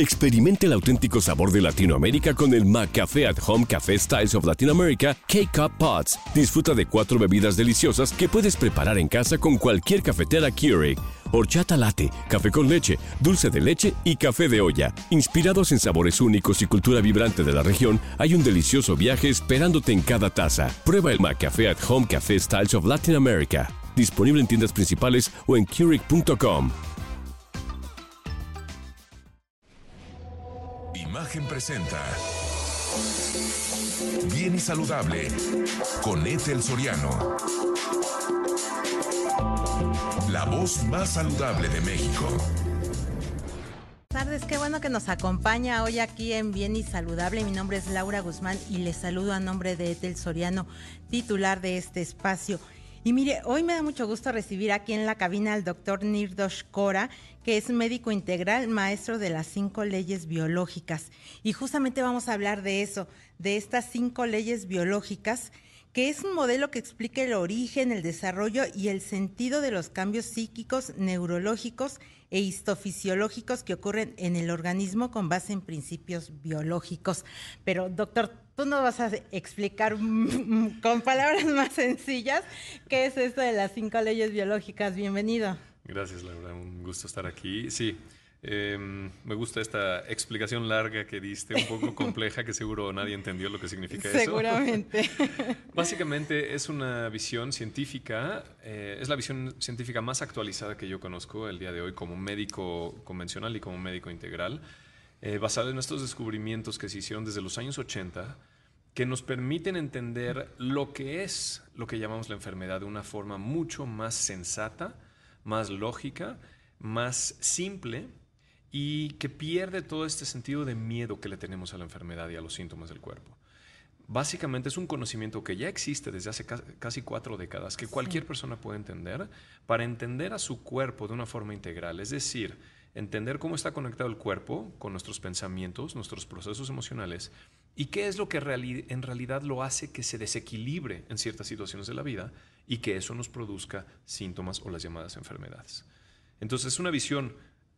Experimente el auténtico sabor de Latinoamérica con el McCafé at Home Café Styles of Latin America K-Cup Pots. Disfruta de cuatro bebidas deliciosas que puedes preparar en casa con cualquier cafetera Keurig. Horchata latte, café con leche, dulce de leche y café de olla. Inspirados en sabores únicos y cultura vibrante de la región, hay un delicioso viaje esperándote en cada taza. Prueba el McCafé at Home Café Styles of Latin America. Disponible en tiendas principales o en Keurig.com. Imagen presenta Bien y Saludable con Ethel Soriano. La voz más saludable de México. Buenas tardes, qué bueno que nos acompaña hoy aquí en Bien y Saludable. Mi nombre es Laura Guzmán y les saludo a nombre de Ethel Soriano, titular de este espacio. Y mire, hoy me da mucho gusto recibir aquí en la cabina al doctor Nirdosh Kora, que es médico integral, maestro de las cinco leyes biológicas. Y justamente vamos a hablar de eso, de estas cinco leyes biológicas que es un modelo que explica el origen, el desarrollo y el sentido de los cambios psíquicos, neurológicos e histofisiológicos que ocurren en el organismo con base en principios biológicos. Pero, doctor, tú nos vas a explicar con palabras más sencillas qué es esto de las cinco leyes biológicas. Bienvenido. Gracias, Laura. Un gusto estar aquí. Sí, Em, me gusta esta explicación larga que diste, un poco compleja, que seguro nadie entendió lo que significa eso. Seguramente. Básicamente es una visión científica, eh, es la visión científica más actualizada que yo conozco el día de hoy como médico convencional y como médico integral, eh, basado en estos descubrimientos que se hicieron desde los años 80 que nos permiten entender lo que es lo que llamamos la enfermedad de una forma mucho más sensata, más lógica, más simple y que pierde todo este sentido de miedo que le tenemos a la enfermedad y a los síntomas del cuerpo. Básicamente es un conocimiento que ya existe desde hace casi cuatro décadas, que cualquier persona puede entender para entender a su cuerpo de una forma integral, es decir, entender cómo está conectado el cuerpo con nuestros pensamientos, nuestros procesos emocionales y qué es lo que en realidad lo hace que se desequilibre en ciertas situaciones de la vida y que eso nos produzca síntomas o las llamadas enfermedades. Entonces es una visión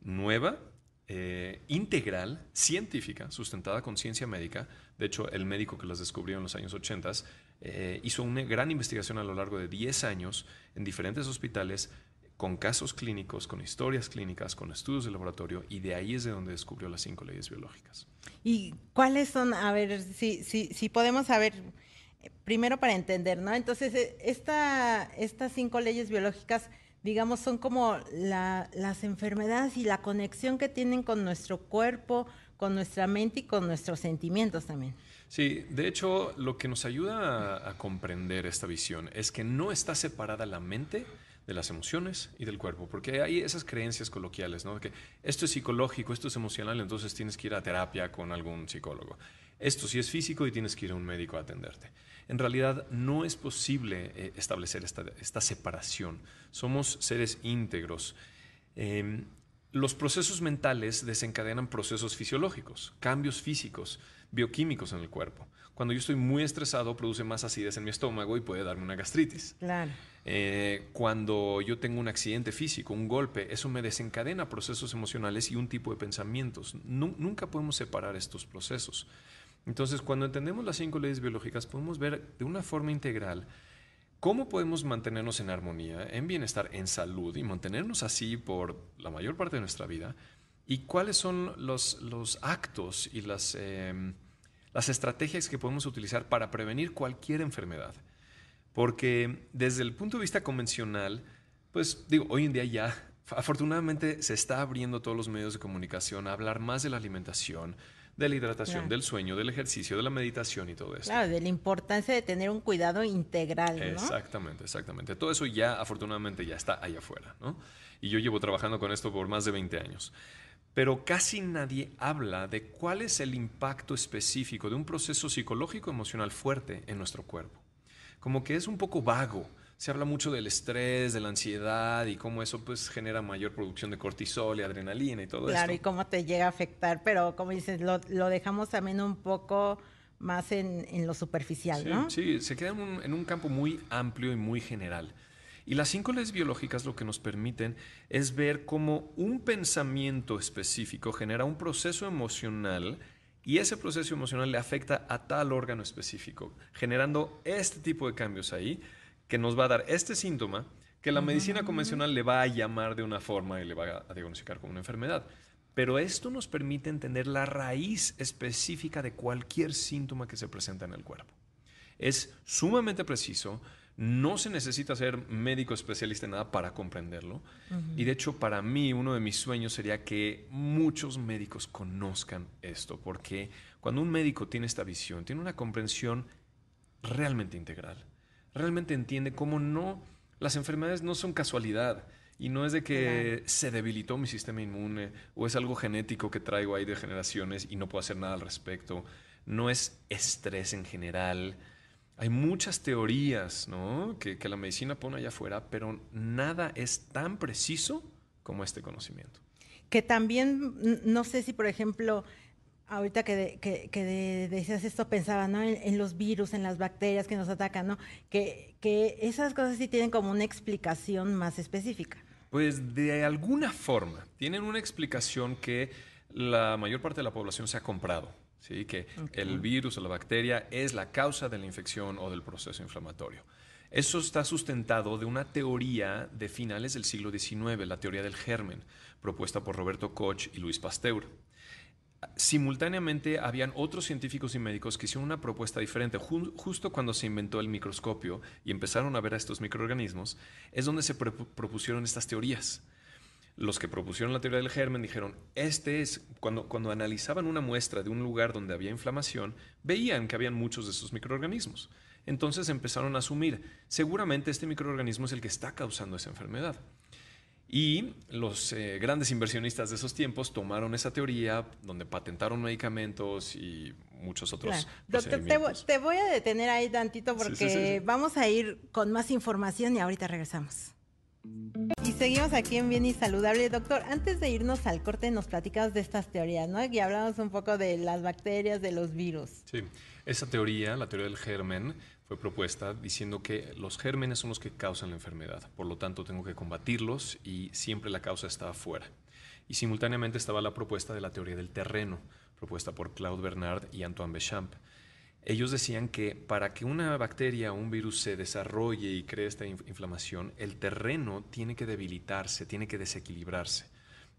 nueva, eh, integral, científica, sustentada con ciencia médica. De hecho, el médico que las descubrió en los años 80 eh, hizo una gran investigación a lo largo de 10 años en diferentes hospitales con casos clínicos, con historias clínicas, con estudios de laboratorio, y de ahí es de donde descubrió las cinco leyes biológicas. ¿Y cuáles son? A ver, si, si, si podemos saber, primero para entender, ¿no? Entonces, eh, esta, estas cinco leyes biológicas digamos, son como las enfermedades y la conexión que tienen con nuestro cuerpo, con nuestra mente y con nuestros sentimientos también. Sí, de hecho, lo que nos ayuda a, a, comprender esta visión es que no está separada la mente de las emociones y del cuerpo, porque hay esas creencias coloquiales, ¿no? Que esto es psicológico, esto es emocional, entonces tienes que ir a terapia con algún psicólogo. Esto sí es físico y tienes que ir a un médico a atenderte en realidad no es posible eh, establecer esta, separación. Somos seres íntegros. Em, los procesos mentales desencadenan procesos fisiológicos, cambios físicos, bioquímicos en el cuerpo. Cuando yo estoy muy estresado, produce más acidez en mi estómago y puede darme una gastritis. Claro. Eh, cuando yo tengo un accidente físico, un golpe, eso me desencadena procesos emocionales y un tipo de pensamientos. nunca podemos separar estos procesos. Entonces, cuando entendemos las cinco leyes biológicas, podemos ver de una forma integral cómo podemos mantenernos en armonía, en bienestar, en salud y mantenernos así por la mayor parte de nuestra vida y cuáles son los, actos y las, em, las estrategias que podemos utilizar para prevenir cualquier enfermedad. Porque desde el punto de vista convencional, pues digo, hoy en día ya afortunadamente se está abriendo todos los medios de comunicación a hablar más de la alimentación, de la hidratación, del sueño, del ejercicio, de la meditación y todo eso. Claro, de la importancia de tener un cuidado integral. ¿no? Exactamente, exactamente. Todo eso ya afortunadamente ya está allá afuera, ¿no? Y yo llevo trabajando con esto por más de 20 años. Pero casi nadie habla de cuál es el impacto específico de un proceso psicológico emocional fuerte en nuestro cuerpo. Como que es un poco vago se habla mucho del estrés, de la ansiedad y cómo eso pues genera mayor producción de cortisol y adrenalina y todo eso. Claro, y cómo te llega a afectar, pero como dices, lo, dejamos también un poco más en, lo superficial, ¿no? Sí, se queda en un, campo muy amplio y muy general. Y las cinco leyes biológicas lo que nos permiten es ver cómo un pensamiento específico genera un proceso emocional y ese proceso emocional le afecta a tal órgano específico, generando este tipo de cambios ahí que nos va a dar este síntoma que la medicina convencional le va a llamar de una forma y le va a diagnosticar como una enfermedad. Pero esto nos permite entender la raíz específica de cualquier síntoma que se presenta en el cuerpo. Es sumamente preciso, no se necesita ser médico especialista en nada para comprenderlo. Y de hecho, para mí, uno de mis sueños sería que muchos médicos conozcan esto, porque cuando un médico tiene esta visión, tiene una comprensión realmente integral, realmente entiende cómo no las enfermedades no son casualidad. Y no es de que se debilitó mi sistema inmune o es algo genético que traigo ahí de generaciones y no puedo hacer nada al respecto. No es estrés en general. Hay muchas teorías ¿no? que, que la medicina pone allá afuera, pero nada es tan preciso como este conocimiento. Que también, no sé si, por ejemplo, ahorita que, que, decías esto, pensaba ¿no? En, los virus, en las bacterias que nos atacan, ¿no? Que, que esas cosas sí tienen como una explicación más específica. Pues de alguna forma, tienen una explicación que la mayor parte de la población se ha comprado. ¿sí? Que el virus o la bacteria es la causa de la infección o del proceso inflamatorio. Eso está sustentado de una teoría de finales del siglo XIX, la teoría del germen, propuesta por Roberto Koch y Luis Pasteur simultáneamente habían otros científicos y médicos que hicieron una propuesta diferente. justo cuando se inventó el microscopio y empezaron a ver a estos microorganismos, es donde se propusieron estas teorías. Los que propusieron la teoría del germen dijeron, este es, cuando, cuando analizaban una muestra de un lugar donde había inflamación, veían que habían muchos de esos microorganismos. Entonces empezaron a asumir, seguramente este microorganismo es el que está causando esa enfermedad. Y los eh, grandes inversionistas de esos tiempos tomaron esa teoría donde patentaron medicamentos y muchos otros. Doctor, te, voy a detener ahí tantito porque vamos a ir con más información y ahorita regresamos. Y seguimos aquí en Bien y Saludable. Doctor, antes de irnos al corte nos platicamos de estas teorías, ¿no? Y hablamos un poco de las bacterias, de los virus. Sí, esa teoría, la teoría del germen, fue propuesta diciendo que los gérmenes son los que causan la enfermedad, por lo tanto tengo que combatirlos y siempre la causa está afuera. Y simultáneamente estaba la propuesta de la teoría del terreno, propuesta por Claude Bernard y Antoine Béchamp. Ellos decían que para que una bacteria o un virus se desarrolle y cree esta inflamación, el terreno tiene que debilitarse, tiene que desequilibrarse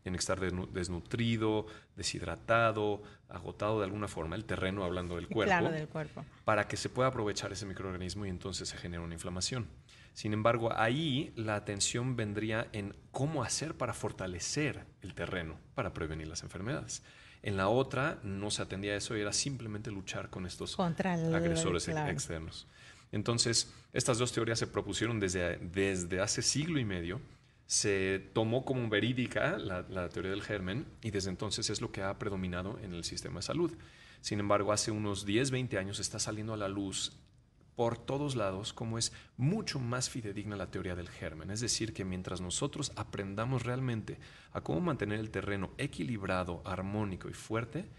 tiene que estar desnutrido, deshidratado, agotado de alguna forma, el terreno hablando del cuerpo, del cuerpo, para que se pueda aprovechar ese microorganismo y entonces se genera una inflamación. Sin embargo, ahí la atención vendría en cómo hacer para fortalecer el terreno para prevenir las enfermedades. En la otra no se atendía a eso, era simplemente luchar con estos agresores externos. Entonces, estas dos teorías se propusieron desde, desde hace siglo y medio se tomó como verídica la, teoría del germen y desde entonces es lo que ha predominado en el sistema de salud. Sin embargo, hace unos 10, 20 años está saliendo a la luz por todos lados como es mucho más fidedigna la teoría del germen. Es decir, que mientras nosotros aprendamos realmente a cómo mantener el terreno equilibrado, armónico y fuerte,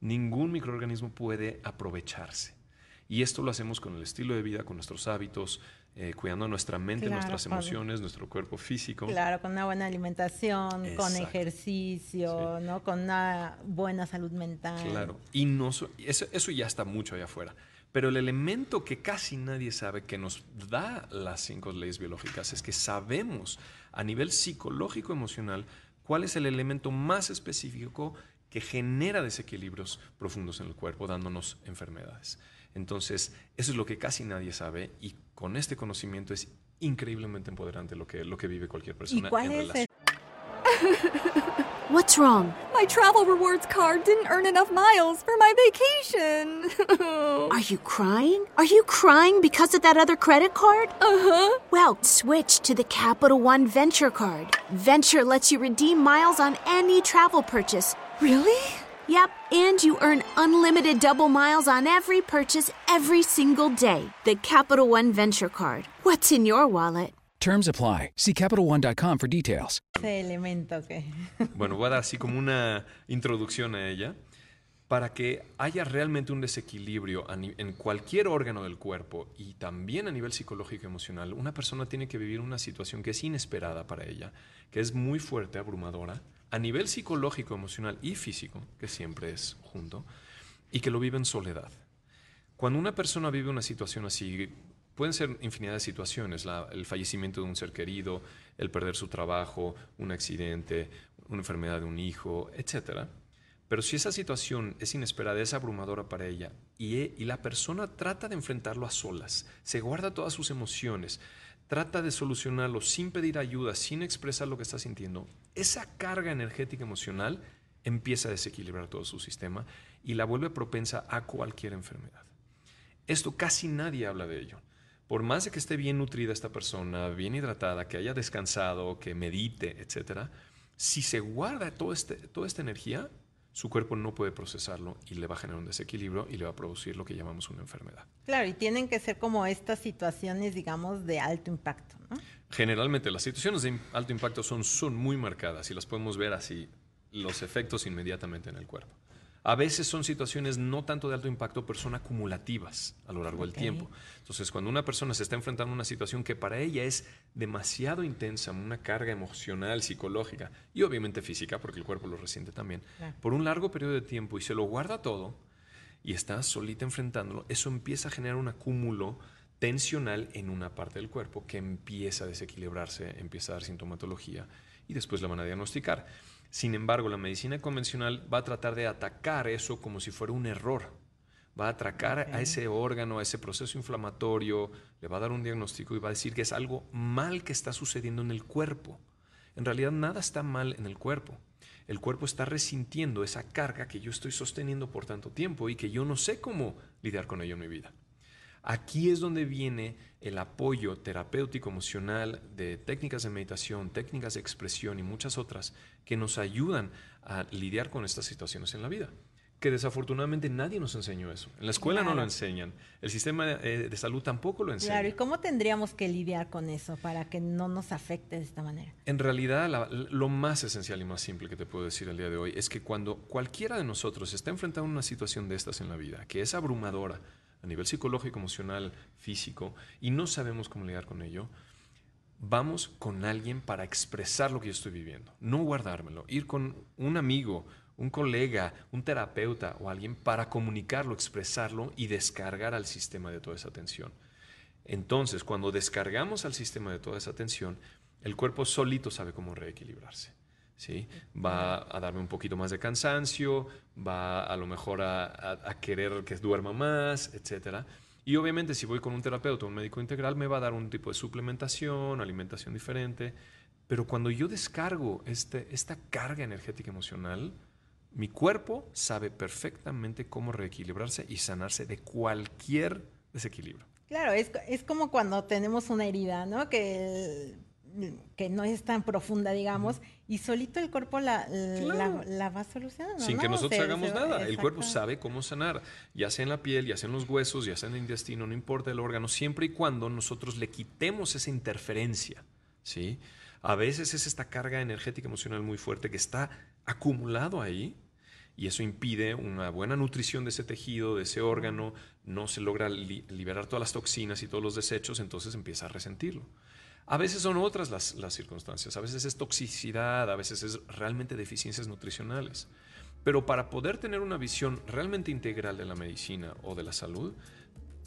ningún microorganismo puede aprovecharse. Y esto lo hacemos con el estilo de vida, con nuestros hábitos, eh, cuidando nuestra mente, nuestras emociones, nuestro cuerpo físico. Claro, con una buena alimentación, con ejercicio, ¿no? Con una buena salud mental. Claro, y no eso, eso ya está mucho allá afuera. Pero el elemento que casi nadie sabe que nos da las cinco leyes biológicas es que sabemos a nivel psicológico emocional cuál es el elemento más específico que genera desequilibrios profundos en el cuerpo, dándonos enfermedades. Entonces, eso es lo que casi nadie sabe y con este conocimiento es increíblemente empoderante lo que, lo que vive cualquier persona ¿Y cuál en relación. What's wrong? My travel rewards card didn't earn enough miles for my vacation. Are you crying? Are you crying because of that other credit card? Uh-huh. Well, switch to the Capital One Venture Card. Venture lets you redeem miles on any travel purchase. Really? Yep, and you earn unlimited double miles on every purchase every single day. The Capital One Venture Card. What's in your wallet? Terms apply. See CapitalOne.com for details. Ese elemento Bueno, voy a dar así como una introducción a ella. para que haya realmente un desequilibrio en cualquier órgano del cuerpo y también a nivel psicológico y emocional, una persona tiene que vivir una situación que es inesperada para ella, que es muy fuerte, abrumadora, a nivel psicológico, emocional y físico, que siempre es junto, y que lo vive en soledad. Cuando una persona vive una situación así, pueden ser infinidad de situaciones, el fallecimiento de un ser querido, el perder su trabajo, un accidente, una enfermedad de un hijo, etcétera pero si esa situación es inesperada, es abrumadora para ella y, la persona trata de enfrentarlo a solas, se guarda todas sus emociones, trata de solucionarlo sin pedir ayuda, sin expresar lo que está sintiendo, esa carga energética emocional empieza a desequilibrar todo su sistema y la vuelve propensa a cualquier enfermedad. Esto casi nadie habla de ello. Por más de que esté bien nutrida esta persona, bien hidratada, que haya descansado, que medite, etc., si se guarda todo este, toda esta energía, su cuerpo no puede procesarlo y le va a generar un desequilibrio y le va a producir lo que llamamos una enfermedad. Claro, y tienen que ser como estas situaciones, digamos, de alto impacto, ¿no? Generalmente las situaciones de alto impacto son, son muy marcadas y las podemos ver así, los efectos inmediatamente en el cuerpo. A veces son situaciones no tanto de alto impacto, pero son acumulativas a lo largo del tiempo. Entonces, cuando una persona se está enfrentando a una situación que para ella es demasiado intensa, una carga emocional, psicológica y obviamente física, porque el cuerpo lo resiente también, por un largo periodo de tiempo y se lo guarda todo y está solita enfrentándolo, eso empieza a generar un acúmulo tensional en una parte del cuerpo que empieza a desequilibrarse, empieza a dar sintomatología y después la van a diagnosticar. Sin embargo, la medicina convencional va a tratar de atacar eso como si fuera un error. Va a atacar a ese órgano, a ese proceso inflamatorio, le va a dar un diagnóstico y va a decir que es algo mal que está sucediendo en el cuerpo. En realidad nada está mal en el cuerpo. El cuerpo está resintiendo esa carga que yo estoy sosteniendo por tanto tiempo y que yo no sé cómo lidiar con ello en mi vida. Aquí es donde viene el apoyo terapéutico emocional de técnicas de meditación, técnicas de expresión y muchas otras que nos ayudan a lidiar con estas situaciones en la vida. Que desafortunadamente nadie nos enseñó eso. En la escuela no lo enseñan. El sistema eh, de salud tampoco lo enseña. Claro, ¿y cómo tendríamos que lidiar con eso para que no nos afecte de esta manera? En realidad, lo más esencial y más simple que te puedo decir el día de hoy es que cuando cualquiera de nosotros está enfrentando una situación de estas en la vida, que es abrumadora, a nivel psicológico, emocional, físico, y no sabemos cómo lidiar con ello, vamos con alguien para expresar lo que yo estoy viviendo, no guardármelo, ir con un amigo, un colega, un terapeuta o alguien para comunicarlo, expresarlo y descargar al sistema de toda esa tensión. Entonces, cuando descargamos al sistema de toda esa tensión, el cuerpo solito sabe cómo reequilibrarse. ¿Sí? Va a darme un poquito más de cansancio, va a lo mejor a, querer que duerma más, etc. Y obviamente si voy con un terapeuta o un médico integral me va a dar un tipo de suplementación, alimentación diferente, pero cuando yo descargo este, esta carga energética emocional, mi cuerpo sabe perfectamente cómo reequilibrarse y sanarse de cualquier desequilibrio. Claro, es, es como cuando tenemos una herida, ¿no? Que que no es tan profunda, digamos, y solito el cuerpo la, la, va solucionando. Sin que nosotros hagamos nada. El cuerpo sabe cómo sanar, ya sea en la piel, ya sea en los huesos, ya sea en el intestino, no importa el órgano, siempre y cuando nosotros le quitemos esa interferencia. ¿sí? A veces es esta carga energética emocional muy fuerte que está acumulado ahí y eso impide una buena nutrición de ese tejido, de ese órgano, no se logra liberar todas las toxinas y todos los desechos, entonces empieza a resentirlo. A veces son otras las, circunstancias, a veces es toxicidad, a veces es realmente deficiencias nutricionales. Pero para poder tener una visión realmente integral de la medicina o de la salud,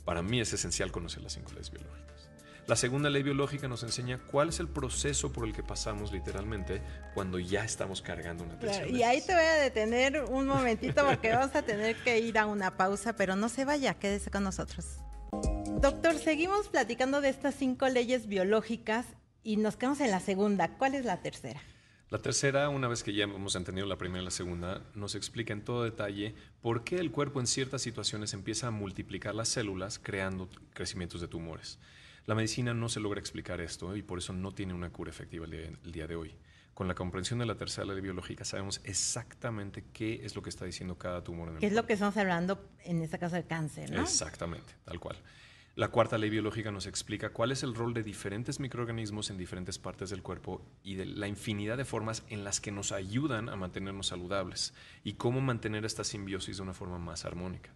para mí es esencial conocer las cinco leyes biológicas. La segunda ley biológica nos enseña cuál es el proceso por el que pasamos literalmente cuando ya estamos cargando una tensión. y ahí te voy a detener un momentito porque vamos a tener que ir a una pausa, pero no se vaya, quédese con nosotros. Doctor, seguimos platicando de estas cinco leyes biológicas y nos quedamos en la segunda. ¿Cuál es la tercera? La tercera, una vez que ya hemos entendido la primera y la segunda, nos explica en todo detalle por qué el cuerpo en ciertas situaciones empieza a multiplicar las células creando crecimientos de tumores. La medicina no se logra explicar esto y por eso no tiene una cura efectiva el día de hoy. Con la comprensión de la tercera ley biológica sabemos exactamente qué es lo que está diciendo cada tumor en el ¿Qué es lo que estamos hablando en esta caso de cáncer, ¿no? Exactamente, tal cual. La cuarta ley biológica nos explica cuál es el rol de diferentes microorganismos en diferentes partes del cuerpo y de la infinidad de formas en las que nos ayudan a mantenernos saludables y cómo mantener esta simbiosis de una forma más armónica.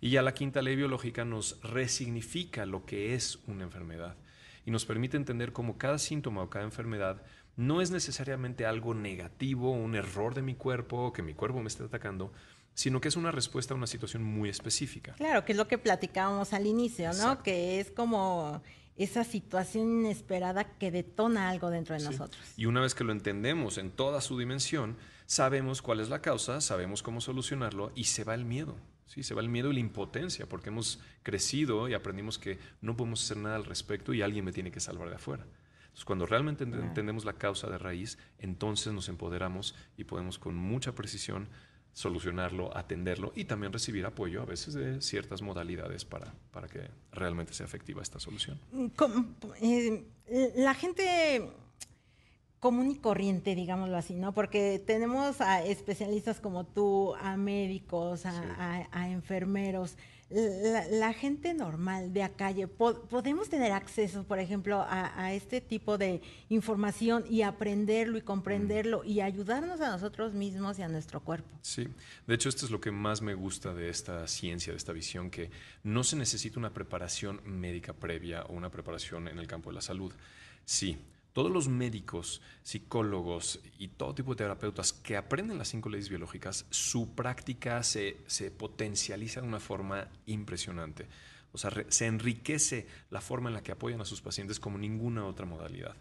Y ya la quinta ley biológica nos resignifica lo que es una enfermedad y nos permite entender cómo cada síntoma o cada enfermedad no es necesariamente algo negativo, un error de mi cuerpo, que mi cuerpo me esté atacando, sino que es una respuesta a una situación muy específica. Claro, que es lo que platicábamos al inicio, ¿no? Que es como esa situación inesperada que detona algo dentro de nosotros. Y una vez que lo entendemos en toda su dimensión, sabemos cuál es la causa, sabemos cómo solucionarlo y se va el miedo. Sí, se va el miedo y la impotencia, porque hemos crecido y aprendimos que no podemos hacer nada al respecto y alguien me tiene que salvar de afuera. Entonces, cuando realmente entendemos la causa de raíz, entonces nos empoderamos y podemos con mucha precisión solucionarlo, atenderlo y también recibir apoyo a veces de ciertas modalidades para, para que realmente sea efectiva esta solución. Eh, la gente común y corriente, digámoslo así, ¿no? Porque tenemos a especialistas como tú, a médicos, a enfermeros la, gente normal de a calle, podemos tener acceso, por ejemplo, a, este tipo de información y aprenderlo y comprenderlo mm. y ayudarnos a nosotros mismos y a nuestro cuerpo. Sí, de hecho esto es lo que más me gusta de esta ciencia, de esta visión, que no se necesita una preparación médica previa o una preparación en el campo de la salud. Sí, todos los médicos, psicólogos y todo tipo de terapeutas que aprenden las cinco leyes biológicas, su práctica se, potencializa de una forma impresionante. O sea, se enriquece la forma en la que apoyan a sus pacientes como ninguna otra modalidad.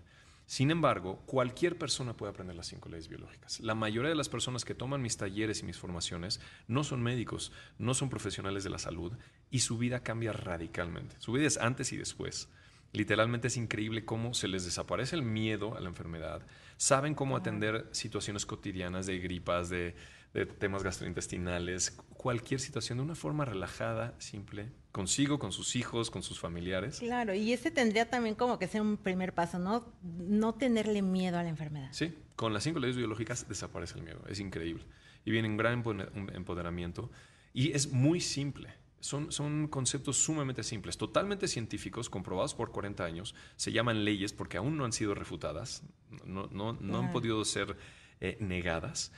Sin embargo, cualquier persona puede aprender las cinco leyes biológicas. La mayoría de las personas que toman mis talleres y mis formaciones no son médicos, no son profesionales de la salud y su vida cambia radicalmente. Su vida es antes y después. Literalmente es increíble cómo se les desaparece el miedo a la enfermedad. Saben cómo atender situaciones cotidianas de gripas, de, temas gastrointestinales, cualquier situación de una forma relajada, simple, consigo, con sus hijos, con sus familiares. Claro, y ese tendría también como que ser un primer paso, ¿no? No tenerle miedo a la enfermedad. Sí, con las cinco leyes biológicas desaparece el miedo, es increíble. Y viene un gran empoderamiento y es muy simple son, conceptos sumamente simples, totalmente científicos, comprobados por 40 años. Se llaman leyes porque aún no han sido refutadas, no, han podido ser eh, negadas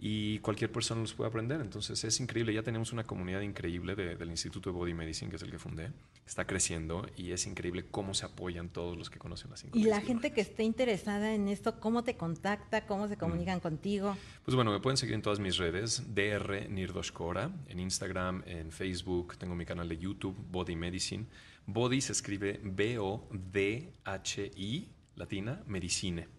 y cualquier persona los puede aprender. Entonces es increíble. Ya tenemos una comunidad increíble del Instituto de Body Medicine, que es el que fundé. Está creciendo y es increíble cómo se apoyan todos los que conocen las Y la gente que esté interesada en esto, ¿cómo te contacta? ¿Cómo se mm. comunican contigo? Pues bueno, me pueden seguir en todas mis redes. DR Nirdoshkora, en Instagram, en Facebook. Tengo mi canal de YouTube, Body Medicine. Body se escribe B-O-D-H-I, latina, medicine.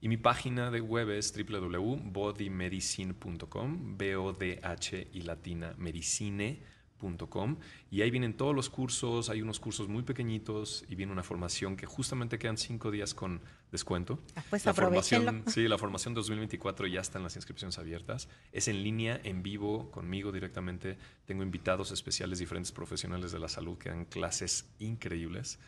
Y mi página de web es www.bodymedicine.com, B-O-D-H y latina medicine.com. Y ahí vienen todos los cursos, hay unos cursos muy pequeñitos y viene una formación que justamente quedan cinco días con descuento. Ah, pues la formación, Sí, la formación 2024 ya están las inscripciones abiertas. Es en línea, en vivo, conmigo directamente. Tengo invitados especiales, diferentes profesionales de la salud que dan clases increíbles.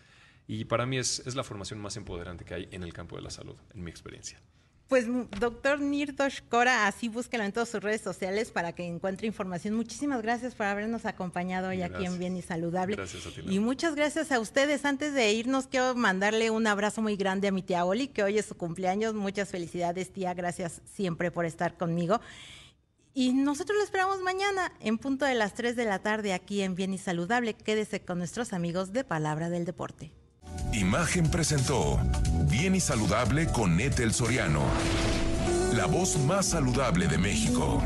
Y para mí es, es, la formación más empoderante que hay en el campo de la salud, en mi experiencia. Pues doctor Nirdosh Kora, así búsquelo en todas sus redes sociales para que encuentre información. Muchísimas gracias por habernos acompañado hoy aquí en Bien y Saludable. Gracias a ti. Y muchas gracias a ustedes. Antes de irnos, quiero mandarle un abrazo muy grande a mi tía Oli, que hoy es su cumpleaños. Muchas felicidades, tía. Gracias siempre por estar conmigo. Y nosotros lo esperamos mañana en punto de las 3 de la tarde aquí en Bien y Saludable. Quédese con nuestros amigos de Palabra del Deporte. Imagen presentó Bien y Saludable con Ethel Soriano, la voz más saludable de México.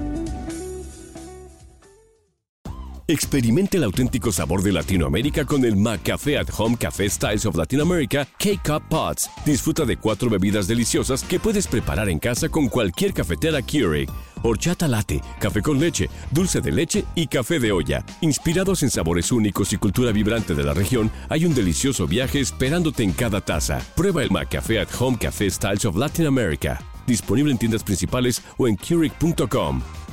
Experimente el auténtico sabor de Latinoamérica con el McCafé at Home Café Styles of Latin America K-Cup Pots. Disfruta de cuatro bebidas deliciosas que puedes preparar en casa con cualquier cafetera Keurig horchata latte, café con leche, dulce de leche y café de olla. Inspirados en sabores únicos y cultura vibrante de la región, hay un delicioso viaje esperándote en cada taza. Prueba el McCafé at Home Café Styles of Latin America. Disponible en tiendas principales o en Keurig.com.